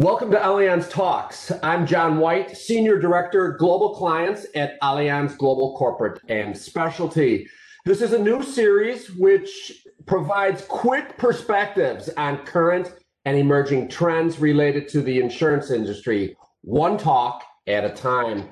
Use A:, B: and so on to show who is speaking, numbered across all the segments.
A: Welcome to Allianz Talks. I'm John White, Senior Director, Global Clients at Allianz Global Corporate and Specialty. This is a new series which provides quick perspectives on current and emerging trends related to the insurance industry, one talk at a time.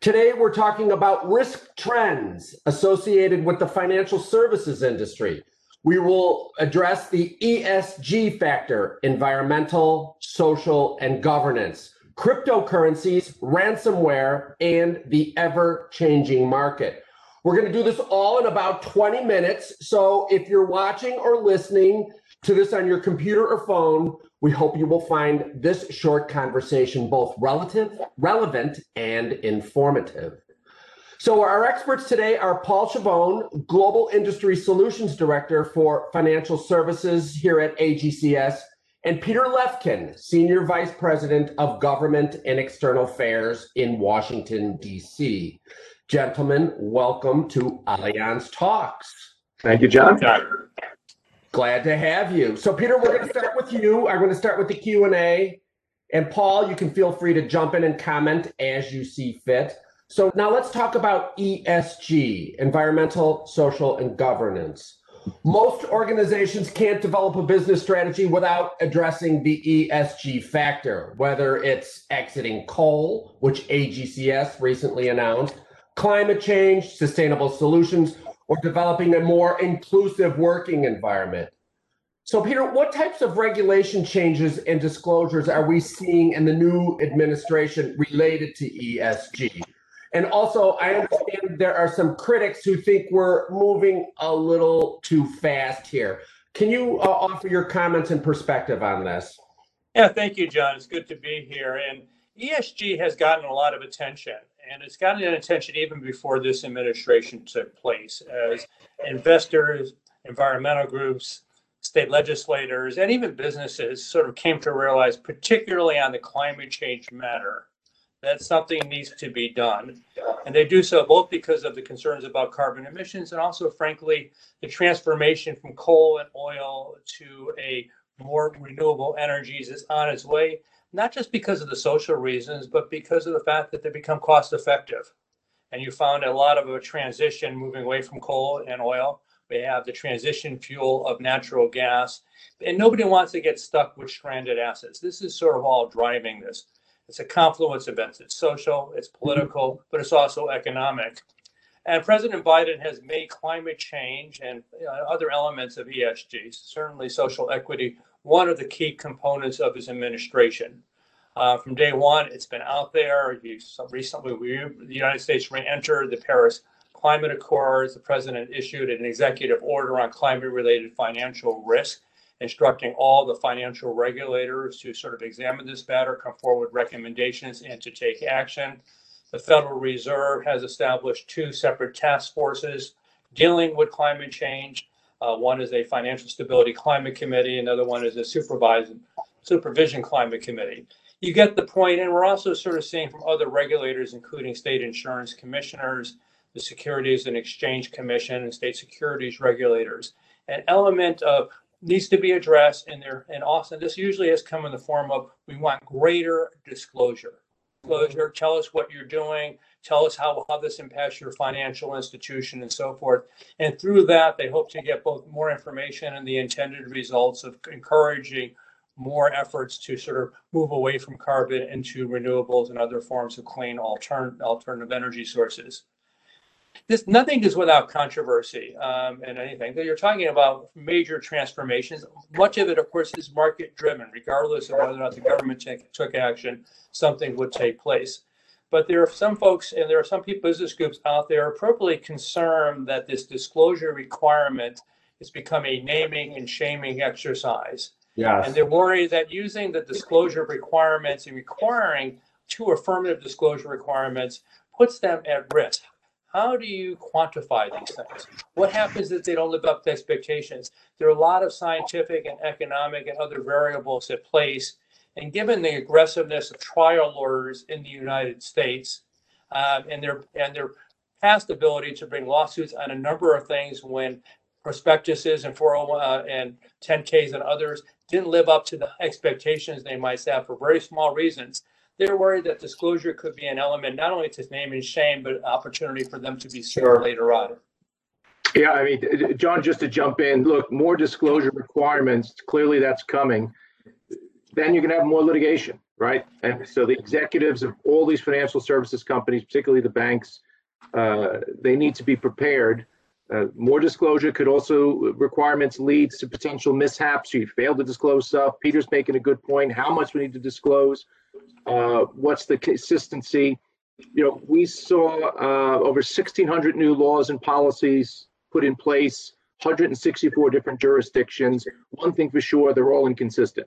A: Today, we're talking about risk trends associated with the financial services industry. We will address the ESG factor environmental, social, and governance, cryptocurrencies, ransomware, and the ever changing market. We're going to do this all in about 20 minutes. So if you're watching or listening to this on your computer or phone, we hope you will find this short conversation both relative, relevant, and informative. So our experts today are Paul Schiavone, Global Industry Solutions Director for Financial Services here at AGCS, and Peter Lefkin, Senior Vice President of Government and External Affairs in Washington, D.C. Gentlemen, welcome to Allianz Talks.
B: Thank you, John.
A: Glad to have you. So, Peter, we're going to start with you. I'm going to start with the Q&A. And Paul, you can feel free to jump in and comment as you see fit. So now let's talk about ESG, environmental, social, and governance. Most organizations can't develop a business strategy without addressing the ESG factor, whether it's exiting coal, which AGCS recently announced, climate change, sustainable solutions, or developing a more inclusive working environment. So, Peter, what types of regulation changes and disclosures are we seeing in the new administration related to ESG? And also, I understand there are some critics who think we're moving a little too fast here. Can you uh, offer your comments and perspective on this?
C: Yeah, thank you, John. It's good to be here. And ESG has gotten a lot of attention, and it's gotten attention even before this administration took place, as investors, environmental groups, state legislators, and even businesses sort of came to realize, particularly on the climate change matter, that something needs to be done. And they do so both because of the concerns about carbon emissions and also, frankly, the transformation from coal and oil to a more renewable energies is on its way, not just because of the social reasons, but because of the fact that they become cost effective. And you found a lot of a transition moving away from coal and oil. We have the transition fuel of natural gas, and nobody wants to get stuck with stranded assets. This is sort of all driving this. It's a confluence of events. It's social, it's political, but it's also economic. And President Biden has made climate change and other elements of ESG, certainly social equity, one of the key components of his administration. Uh, from day one, it's been out there. He, recently, we, the United States re-entered the Paris Climate Accords. The president issued an executive order on climate-related financial risk instructing all the financial regulators to sort of examine this matter, come forward with recommendations, and to take action. The Federal Reserve has established two separate task forces dealing with climate change. Uh, one is a Financial Stability Climate Committee, another one is a Supervision, Supervision Climate Committee. You get the point, and we're also sort of seeing from other regulators, including state insurance commissioners, the Securities and Exchange Commission, and state securities regulators, an element of needs to be addressed and there and Austin. This usually has come in the form of we want greater disclosure. Disclosure tell us what you're doing tell us how, how this impacts your financial institution and so forth. And through that they hope to get both more information and the intended results of encouraging more efforts to sort of move away from carbon into renewables and other forms of clean altern- alternative energy sources this nothing is without controversy um, and anything. That you're talking about major transformations. Much of it, of course, is market driven, regardless of whether or not the government t- took action, something would take place. But there are some folks and there are some people, business groups out there appropriately concerned that this disclosure requirement is become a naming and shaming exercise. Yes. And they're worried that using the disclosure requirements and requiring two affirmative disclosure requirements puts them at risk how do you quantify these things? What happens if they don't live up to expectations? There are a lot of scientific and economic and other variables at place. And given the aggressiveness of trial lawyers in the United States um, and their and their past ability to bring lawsuits on a number of things when prospectuses and 401 uh, and 10Ks and others didn't live up to the expectations they might have for very small reasons. They're worried that disclosure could be an element not only to name and shame, but opportunity for them to be sued
A: Sure.
C: later on.
B: Yeah, I mean, John, just to jump in, look, more disclosure requirements, clearly that's coming. Then you're gonna have more litigation, right? And so the executives of all these financial services companies, particularly the banks, uh, they need to be prepared. Uh, More disclosure could also, requirements leads to potential mishaps. You fail to disclose stuff. Peter's making a good point. How much we need to disclose? Uh, What's the consistency? You know, we saw uh, over 1,600 new laws and policies put in place, 164 different jurisdictions. One thing for sure, they're all inconsistent.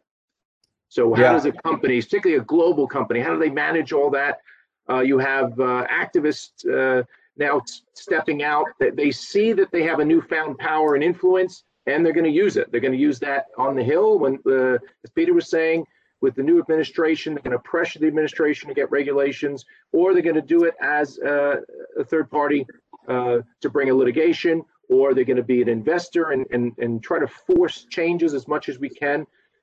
B: So how
A: Yeah.
B: does a company, particularly a global company, how do they manage all that? Uh, you have uh, activists uh, now stepping out that they see that they have a newfound power and influence, and they're going to use it. They're going to use that on the hill when, uh, as Peter was saying, with the new administration, they're going to pressure the administration to get regulations, or they're going to do it as uh, a third party uh, to bring a litigation, or they're going to be an investor and, and, and try to force changes as much as we can.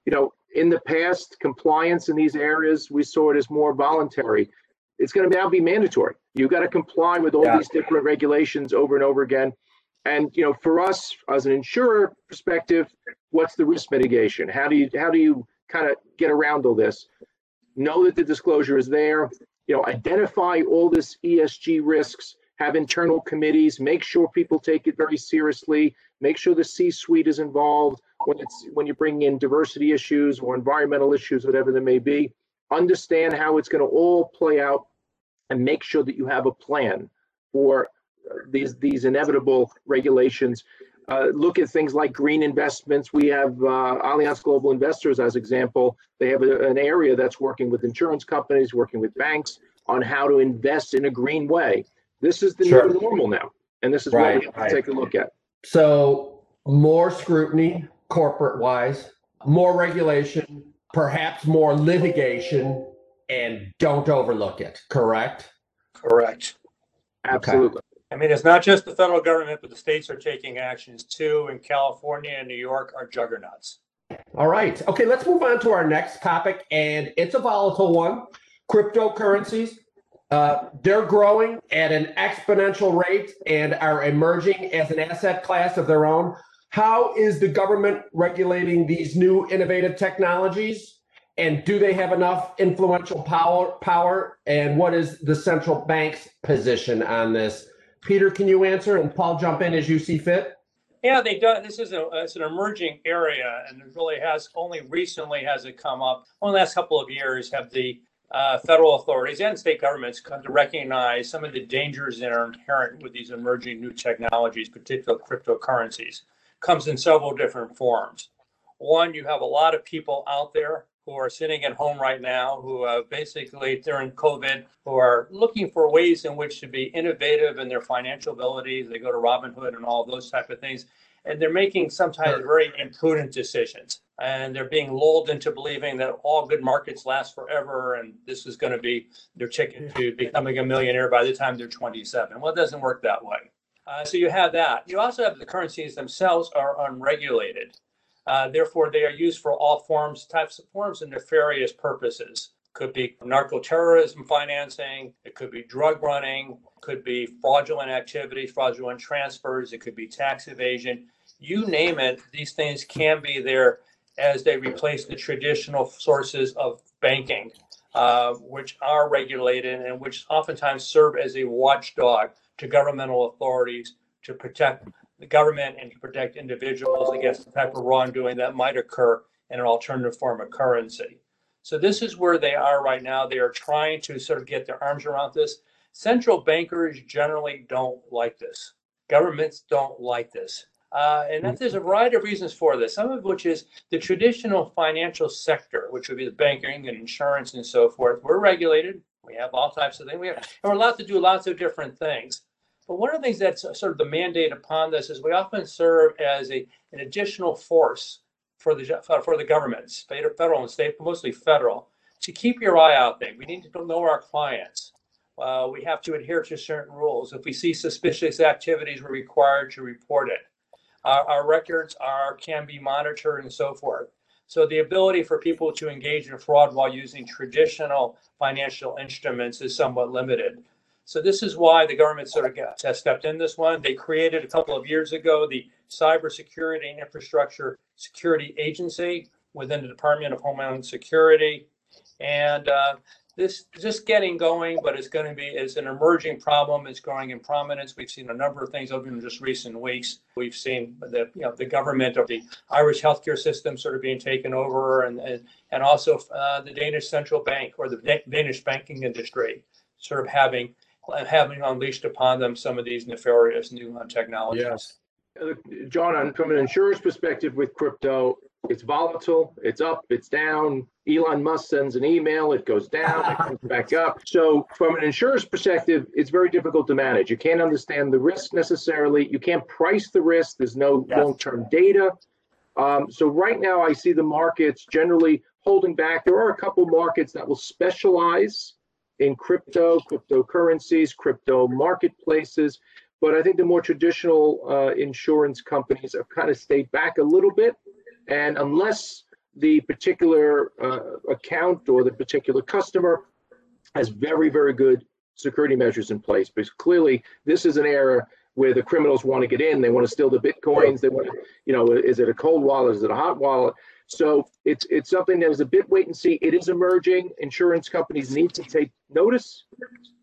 B: You know, in the past, compliance in these areas, we saw it as more voluntary. It's going to now be mandatory. You've got to comply with all
A: Yeah.
B: these different regulations over and over again. And you know, for us as an insurer perspective, what's the risk mitigation? How do you how do you kind of get around all this? Know that the disclosure is there. You know, identify all this ESG risks. Have internal committees. Make sure people take it very seriously. Make sure the C-suite is involved when it's when you bring in diversity issues or environmental issues, whatever they may be. Understand how it's going to all play out, and make sure that you have a plan for uh, these these inevitable regulations. Uh, look at things like green investments. We have uh, Allianz Global Investors as example. They have a, an area that's working with insurance companies, working with banks on how to invest in a green way. This is the
A: Sure.
B: new normal now, and this is what we have to
A: right.
B: take a look at.
A: So more scrutiny, corporate wise, more regulation, perhaps more litigation, and don't overlook it. Correct?
C: Correct.
B: Absolutely.
C: I mean, it's not just the federal government, but the states are taking actions too. And California and New York are juggernauts.
A: All right. Okay, let's move on to our next topic, and it's a volatile one cryptocurrencies. Uh, they're growing at an exponential rate and are emerging as an asset class of their own. How is the government regulating these new innovative technologies? And do they have enough influential power? Power? And what is the central bank's position on this? Peter, can you answer? And Paul, jump in as you see fit.
C: Yeah, they do. This is a it's an emerging area, and it really has only recently has it come up. Only the last couple of years have the uh, federal authorities and state governments come to recognize some of the dangers that are inherent with these emerging new technologies, particularly cryptocurrencies. Comes in several different forms. One, you have a lot of people out there who are sitting at home right now who uh, basically during COVID who are looking for ways in which to be innovative in their financial abilities. They go to Robinhood and all those type of things, and they're making sometimes very imprudent decisions. And they're being lulled into believing that all good markets last forever, and this is going to be their ticket to becoming a millionaire by the time they're 27. Well, it doesn't work that way. Uh, so you have that. You also have the currencies themselves are unregulated. Uh, therefore, they are used for all forms, types of forms, and nefarious purposes. Could be narco terrorism financing. It could be drug running. Could be fraudulent activities, fraudulent transfers. It could be tax evasion. You name it. These things can be there as they replace the traditional sources of banking, uh, which are regulated and which oftentimes serve as a watchdog to governmental authorities to protect the government and to protect individuals against the type of wrongdoing that might occur in an alternative form of currency. So this is where they are right now. They are trying to sort of get their arms around this. Central bankers generally don't like this. Governments don't like this. Uh, and that, there's a variety of reasons for this, some of which is the traditional financial sector, which would be the banking and insurance and so forth. We're regulated. We have all types of things. We have, and we're allowed to do lots of different things. But one of the things that's sort of the mandate upon this is we often serve as a, an additional force for the for the governments, federal and state, but mostly federal, to keep your eye out there. We need to know our clients. Uh, we have to adhere to certain rules. If we see suspicious activities, we're required to report it. our, our records are can be monitored and so forth. So the ability for people to engage in fraud while using traditional financial instruments is somewhat limited. So this is why the government sort of got, has stepped in this one. They created a couple of years ago the Cybersecurity and Infrastructure Security Agency within the Department of Homeland Security, and uh, this just getting going, but it's going to be it's an emerging problem. It's growing in prominence. We've seen a number of things over in just recent weeks. We've seen the you know the government of the Irish healthcare system sort of being taken over, and and, and also uh, the Danish central bank or the Danish banking industry sort of having having unleashed upon them some of these nefarious new technologies.
A: Yes.
B: Uh, John, from an insurer's perspective with crypto, it's volatile, it's up, it's down. Elon Musk sends an email, it goes down, it comes back up. So, from an insurer's perspective, it's very difficult to manage. You can't understand the risk necessarily. You can't price the risk. There's no yes. long term data. Um, so, right now, I see the markets generally holding back. There are a couple markets that will specialize in crypto, cryptocurrencies, crypto marketplaces. But I think the more traditional uh, insurance companies have kind of stayed back a little bit. And unless the particular uh, account or the particular customer has very, very good security measures in place, because clearly this is an era where the criminals want to get in. They want to steal the bitcoins. They want to, you know, is it a cold wallet? Is it a hot wallet? So it's it's something that is a bit wait and see. It is emerging. Insurance companies need to take notice.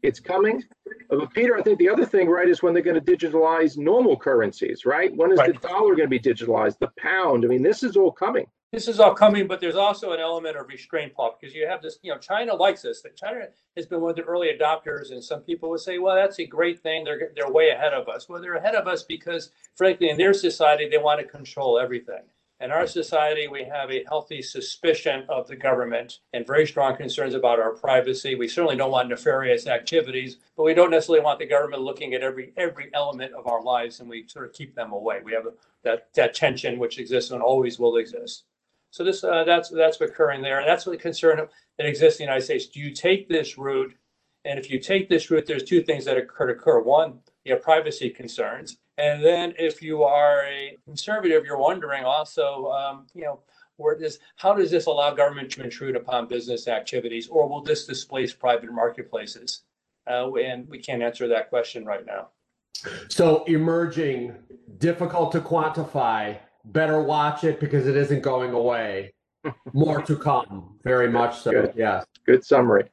B: It's coming. Uh, but Peter, I think the other thing, right, is when they're going to digitalize normal currencies, right? When is right. the dollar going to be digitalized? The pound. I mean, this is all coming.
C: This is all coming, but there's also an element of restraint, Paul, because you have this. You know, China likes this. That China has been one of the early adopters, and some people would say, "Well, that's a great thing. They're they're way ahead of us." Well, they're ahead of us because, frankly, in their society, they want to control everything. In our society, we have a healthy suspicion of the government and very strong concerns about our privacy. We certainly don't want nefarious activities, but we don't necessarily want the government looking at every every element of our lives, and we sort of keep them away. We have that that tension which exists and always will exist. So this uh, that's that's occurring there, and that's the concern that exists in the United States. Do you take this route? And if you take this route, there's two things that occur. occur. One, you have privacy concerns, and then if you are a conservative, you're wondering also, um, you know, where does how does this allow government to intrude upon business activities, or will this displace private marketplaces? Uh, and we can't answer that question right now.
A: So emerging, difficult to quantify. Better watch it because it isn't going away. More to come, very much so.
B: Good.
A: Yes.
B: Good summary.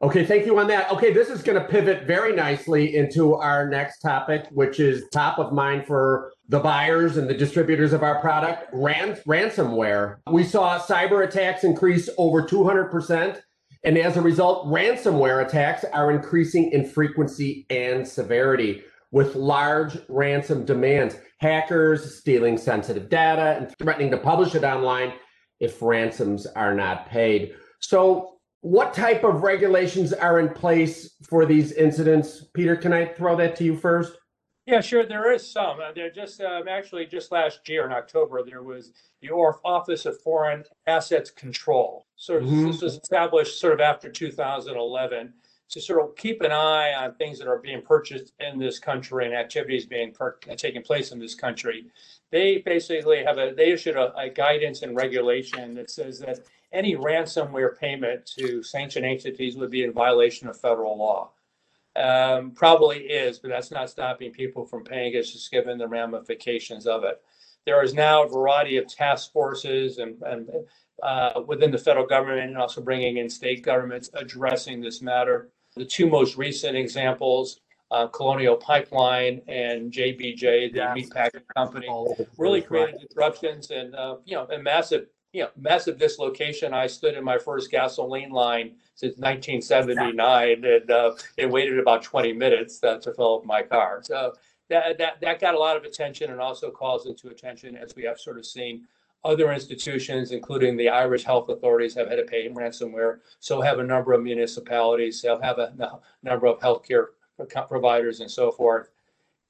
A: Okay, thank you on that. Okay, this is going to pivot very nicely into our next topic, which is top of mind for the buyers and the distributors of our product ran- ransomware. We saw cyber attacks increase over 200%. And as a result, ransomware attacks are increasing in frequency and severity with large ransom demands. Hackers stealing sensitive data and threatening to publish it online if ransoms are not paid. So, what type of regulations are in place for these incidents? Peter, can I throw that to you first?
C: Yeah, sure. There is some. Uh, there just um, actually just last year in October there was the Office of Foreign Assets Control. So mm-hmm. this was established sort of after 2011 to sort of keep an eye on things that are being purchased in this country and activities being per- taking place in this country. They basically have a they issued a, a guidance and regulation that says that any ransomware payment to sanctioned entities would be in violation of federal law. Um, probably is, but that's not stopping people from paying. It's just given the ramifications of it. There is now a variety of task forces and, and uh, within the federal government and also bringing in state governments addressing this matter. The two most recent examples, uh, Colonial Pipeline and JBS, the yes. meatpacking company, really created disruptions and uh, you know and massive you know, massive dislocation. I stood in my first gasoline line since 1979, and uh, it waited about 20 minutes uh, to fill up my car. So that, that that got a lot of attention, and also calls into attention as we have sort of seen other institutions, including the Irish health authorities, have had to pay ransomware. So have a number of municipalities. So have a number of healthcare providers and so forth.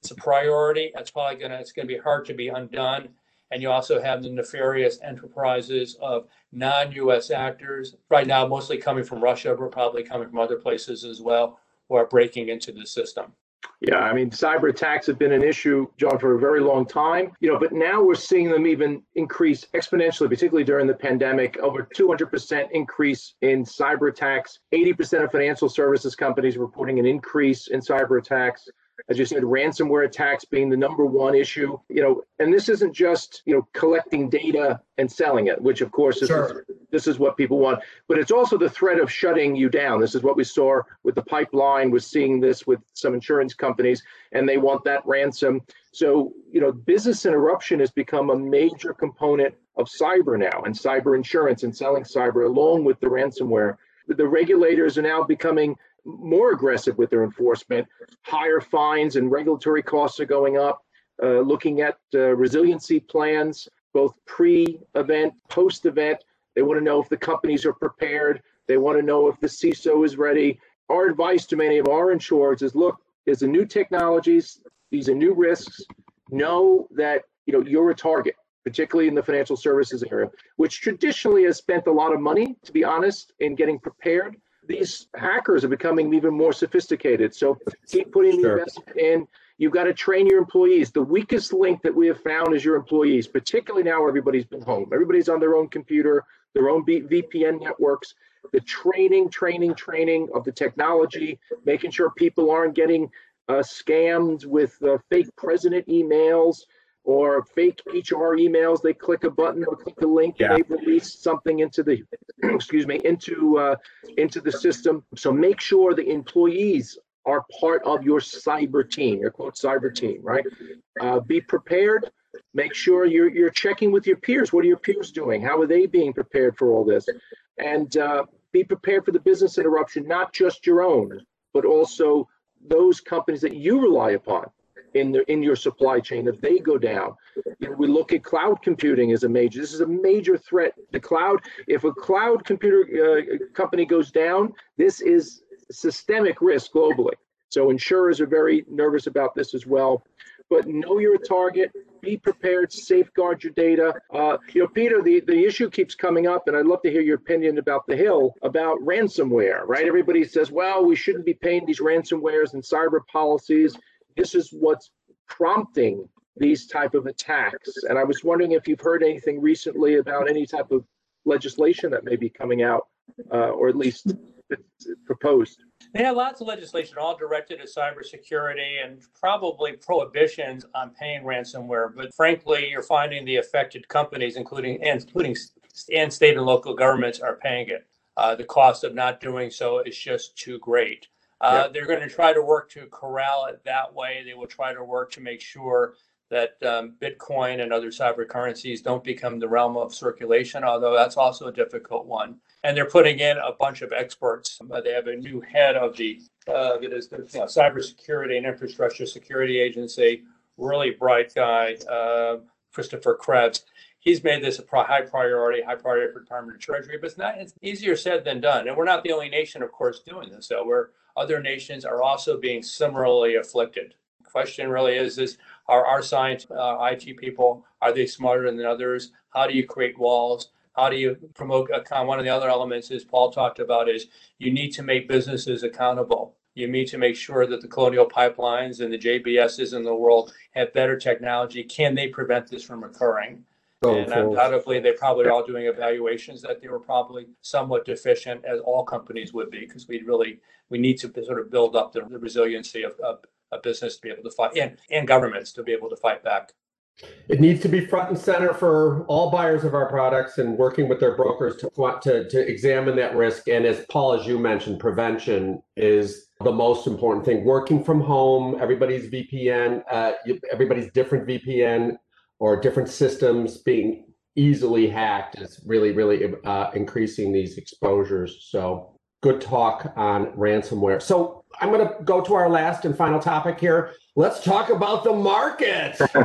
C: It's a priority. It's probably gonna it's gonna be hard to be undone. And you also have the nefarious enterprises of non-US actors, right now mostly coming from Russia, but probably coming from other places as well, who are breaking into the system.
B: Yeah, I mean, cyber attacks have been an issue, John, for a very long time. You know, but now we're seeing them even increase exponentially, particularly during the pandemic. Over 200% increase in cyber attacks. 80% of financial services companies reporting an increase in cyber attacks as you said, ransomware attacks being the number one issue. You know, and this isn't just you know collecting data and selling it, which of course is, sure. this is what people want, but it's also the threat of shutting you down. This is what we saw with the pipeline. We're seeing this with some insurance companies, and they want that ransom. So you know, business interruption has become a major component of cyber now, and cyber insurance and selling cyber along with the ransomware. The regulators are now becoming more aggressive with their enforcement. Higher fines and regulatory costs are going up. Uh, looking at uh, resiliency plans, both pre-event, post-event. They want to know if the companies are prepared. They want to know if the CISO is ready. Our advice to many of our insurers is: look, there's a new technologies. These are new risks. Know that you know you're a target, particularly in the financial services area, which traditionally has spent a lot of money, to be honest, in getting prepared these hackers are becoming even more sophisticated. So keep putting sure. the investment in. You've got to train your employees. The weakest link that we have found is your employees, particularly now everybody's been home. Everybody's on their own computer, their own B- VPN networks. The training, training, training of the technology, making sure people aren't getting uh, scammed with uh, fake president emails, or fake HR emails. They click a button or click a link yeah. they release something into the excuse me into uh, into the system. So make sure the employees are part of your cyber team, your quote cyber team, right? Uh, be prepared. Make sure you're you're checking with your peers. What are your peers doing? How are they being prepared for all this? And uh, be prepared for the business interruption, not just your own, but also those companies that you rely upon in the in your supply chain if they go down you know, we look at cloud computing as a major this is a major threat. The cloud if a cloud computer uh, company goes down this is systemic risk globally. So insurers are very nervous about this as well. But know you're target be prepared safeguard your data. Uh, you know peter the, the issue keeps coming up and i'd love to hear your opinion about the hill about ransomware right? Everybody says well we shouldn't be paying these ransomwares and cyber policies this is what's prompting these type of attacks. And I was wondering if you've heard anything recently about any type of legislation that may be coming out, uh, or at least proposed.
C: They have lots of legislation, all directed at cybersecurity and probably prohibitions on paying ransomware. But frankly, you're finding the affected companies, including and including and state and local governments, are paying it. Uh, the cost of not doing so is just too great. Uh, yeah. They're going to try to work to corral it that way. They will try to work to make sure that um, Bitcoin and other cyber currencies don't become the realm of circulation, although that's also a difficult one. And they're putting in a bunch of experts. Uh, they have a new head of the uh, it is the you know, Cybersecurity and Infrastructure Security Agency, really bright guy, uh, Christopher Krebs. He's made this a high priority, high priority for Department of Treasury, but it's not. It's easier said than done. And we're not the only nation, of course, doing this. So we're other nations are also being similarly afflicted. The question really is: Is are our science, uh, IT people, are they smarter than others? How do you create walls? How do you promote? One of the other elements is Paul talked about is you need to make businesses accountable. You need to make sure that the colonial pipelines and the JBSs in the world have better technology. Can they prevent this from occurring? And undoubtedly, they're probably all doing evaluations that they were probably somewhat deficient, as all companies would be, because we really we need to sort of build up the, the resiliency of, of a business to be able to fight and, and governments to be able to fight back.
A: It needs to be front and center for all buyers of our products and working with their brokers to to to examine that risk. And as Paul, as you mentioned, prevention is the most important thing. Working from home, everybody's VPN, uh, everybody's different VPN or different systems being easily hacked is really, really uh, increasing these exposures. So good talk on ransomware. So I'm going to go to our last and final topic here. Let's talk about the market. Let's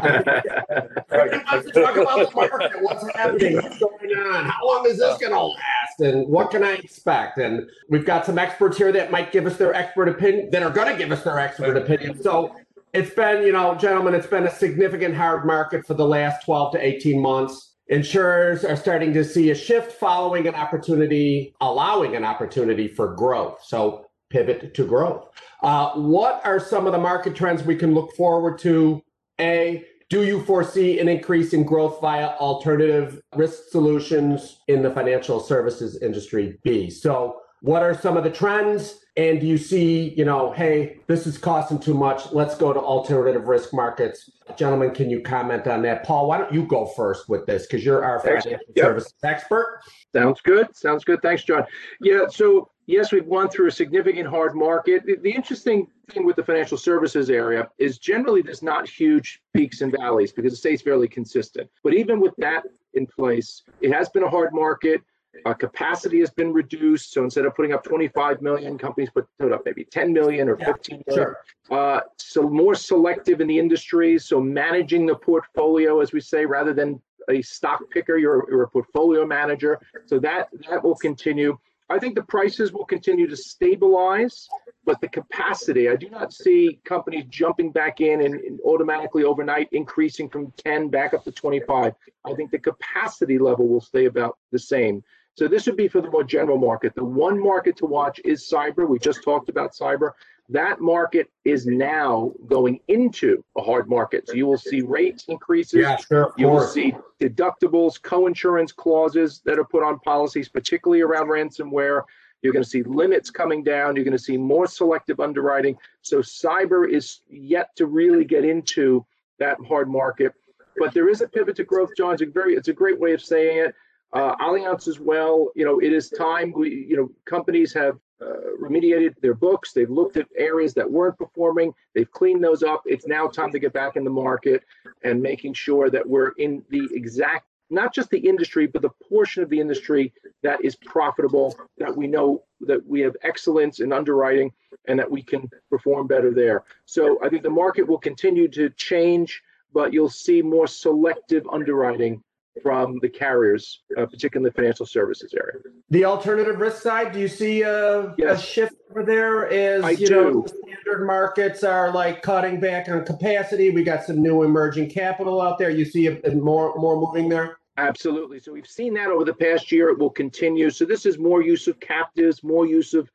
A: talk about the market. What's happening? What's going on? How long is this going to last? And what can I expect? And we've got some experts here that might give us their expert opinion, that are going to give us their expert opinion. So it's been, you know, gentlemen, it's been a significant hard market for the last 12 to 18 months. Insurers are starting to see a shift following an opportunity, allowing an opportunity for growth. So pivot to growth. Uh, what are some of the market trends we can look forward to? A, do you foresee an increase in growth via alternative risk solutions in the financial services industry? B, so what are some of the trends? And you see, you know, hey, this is costing too much. Let's go to alternative risk markets. Gentlemen, can you comment on that? Paul, why don't you go first with this? Because you're our financial yep. services expert.
B: Sounds good. Sounds good. Thanks, John. Yeah. So yes, we've gone through a significant hard market. The, the, interesting thing with the financial services area is generally there's not huge peaks and valleys because it stays fairly consistent. But even with that in place, it has been a hard market. Uh, capacity has been reduced. So instead of putting up 25 million, companies put, put up maybe 10 million or 15 million. Sure. Uh, so more selective in the industry. So managing the portfolio, as we say, rather than a stock picker, you're, you're a portfolio manager. So that that will continue. I think the prices will continue to stabilize, but the capacity, I do not see companies jumping back in and, and, automatically overnight increasing from 10 back up to 25. I think the capacity level will stay about the same. So this would be for the more general market. The one market to watch is cyber. We just talked about cyber. That market is now going into a hard market. So you will see rates increases.
A: Yeah, sure.
B: You will see deductibles, co-insurance clauses that are put on policies, particularly around ransomware. You're going to see limits coming down. You're going to see more selective underwriting. So cyber is yet to really get into that hard market. But there is a pivot to growth, John. It's a very, it's a great way of saying it. Uh, Allianz as well. You know, it is time. We, you know, companies have uh, remediated their books. They've looked at areas that weren't performing. They've cleaned those up. It's now time to get back in the market and making sure that we're in the exact, not just the industry, but the portion of the industry that is profitable, that we know that we have excellence in underwriting and that we can perform better there. So I think the market will continue to change, but you'll see more selective underwriting from the carriers, uh, particularly in the financial services area.
A: The alternative risk side, do you see a, yes. a shift over there? Is
B: I
A: you
B: do.
A: know standard markets are like cutting back on capacity. We got some new emerging capital out there. You see a, a more more moving there.
B: Absolutely. So we've seen that over the past year. It will continue. So this is more use of captives, more use of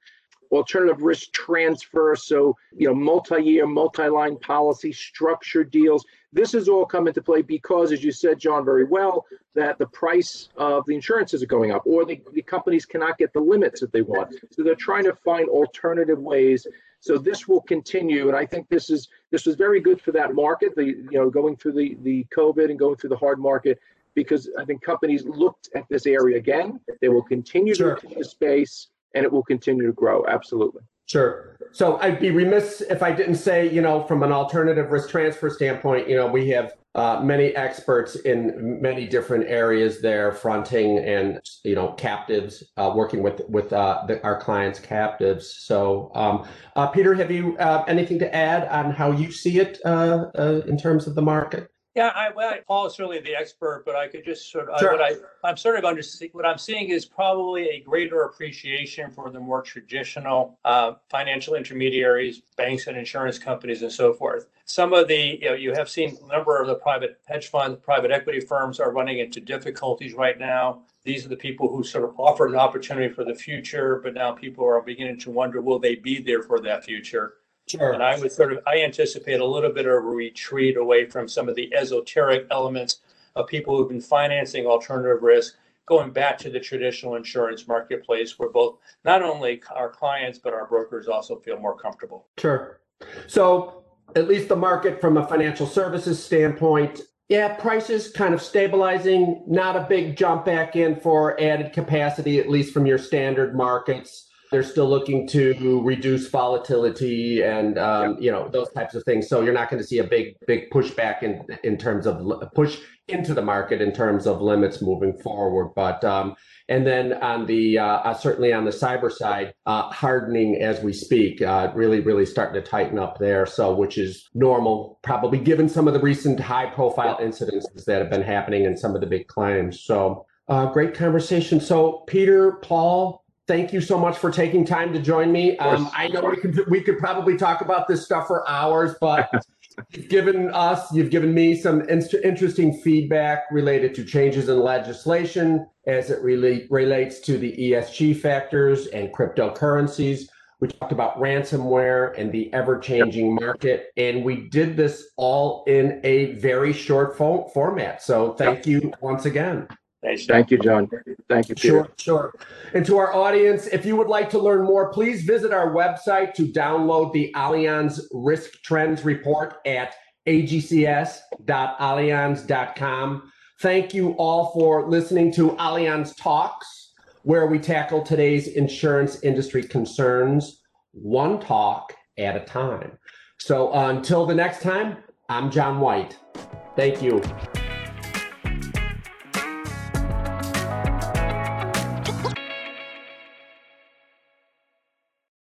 B: alternative risk transfer. So, you know, multi-year, multi-line policy, structured deals. This has all come into play because, as you said, John, very well, that the price of the insurances are going up or the, the companies cannot get the limits that they want. So they're trying to find alternative ways. So this will continue. And I think this is this was very good for that market, the you know, going through the, the COVID and going through the hard market because I think companies looked at this area again. They will continue sure. to the space and it will continue to grow. Absolutely.
A: Sure. So I'd be remiss if I didn't say, you know, from an alternative risk transfer standpoint, you know, we have uh, many experts in many different areas there, fronting and you know captives, uh, working with with uh, the, our clients' captives. So, um, uh, Peter, have you uh, anything to add on how you see it uh, in terms of the market?
C: Yeah, I, well, Paul is certainly the expert, but I could just sort of sure. what I I'm sort of under what I'm seeing is probably a greater appreciation for the more traditional uh, financial intermediaries, banks and insurance companies, and so forth. Some of the you know you have seen a number of the private hedge funds, private equity firms are running into difficulties right now. These are the people who sort of offer an opportunity for the future, but now people are beginning to wonder will they be there for that future? Sure. And I would sort of, I anticipate a little bit of a retreat away from some of the esoteric elements of people who've been financing alternative risk, going back to the traditional insurance marketplace where both not only our clients, but our brokers also feel more comfortable.
A: Sure. So at least the market from a financial services standpoint, yeah, prices kind of stabilizing, not a big jump back in for added capacity, at least from your standard markets they're still looking to reduce volatility and um, you know those types of things. So you're not going to see a big big pushback in in terms of push into the market in terms of limits moving forward. But um, and then on the uh, uh, certainly on the cyber side, uh, hardening as we speak, uh, really really starting to tighten up there. So which is normal, probably given some of the recent high profile incidences that have been happening in some of the big claims. So. Uh, great conversation. So, Peter, Paul, thank you so much for taking time to join me. Um, I know we could we could probably talk about this stuff for hours, but you've given us, you've given me some in- interesting feedback related to changes in legislation as it really relates to the ESG factors and cryptocurrencies. We talked about ransomware and the ever changing market. And we did this all in a very short fo- format. So thank you once again.
C: Thanks, John.
B: Thank you, John. Thank you, Peter.
A: Sure, sure. And to our audience, if you would like to learn more, please visit our website to download the Allianz Risk Trends Report at agcs.allianz.com. Thank you all for listening to Allianz Talks, where we tackle today's insurance industry concerns one talk at a time. So uh, until the next time, I'm John White. Thank you.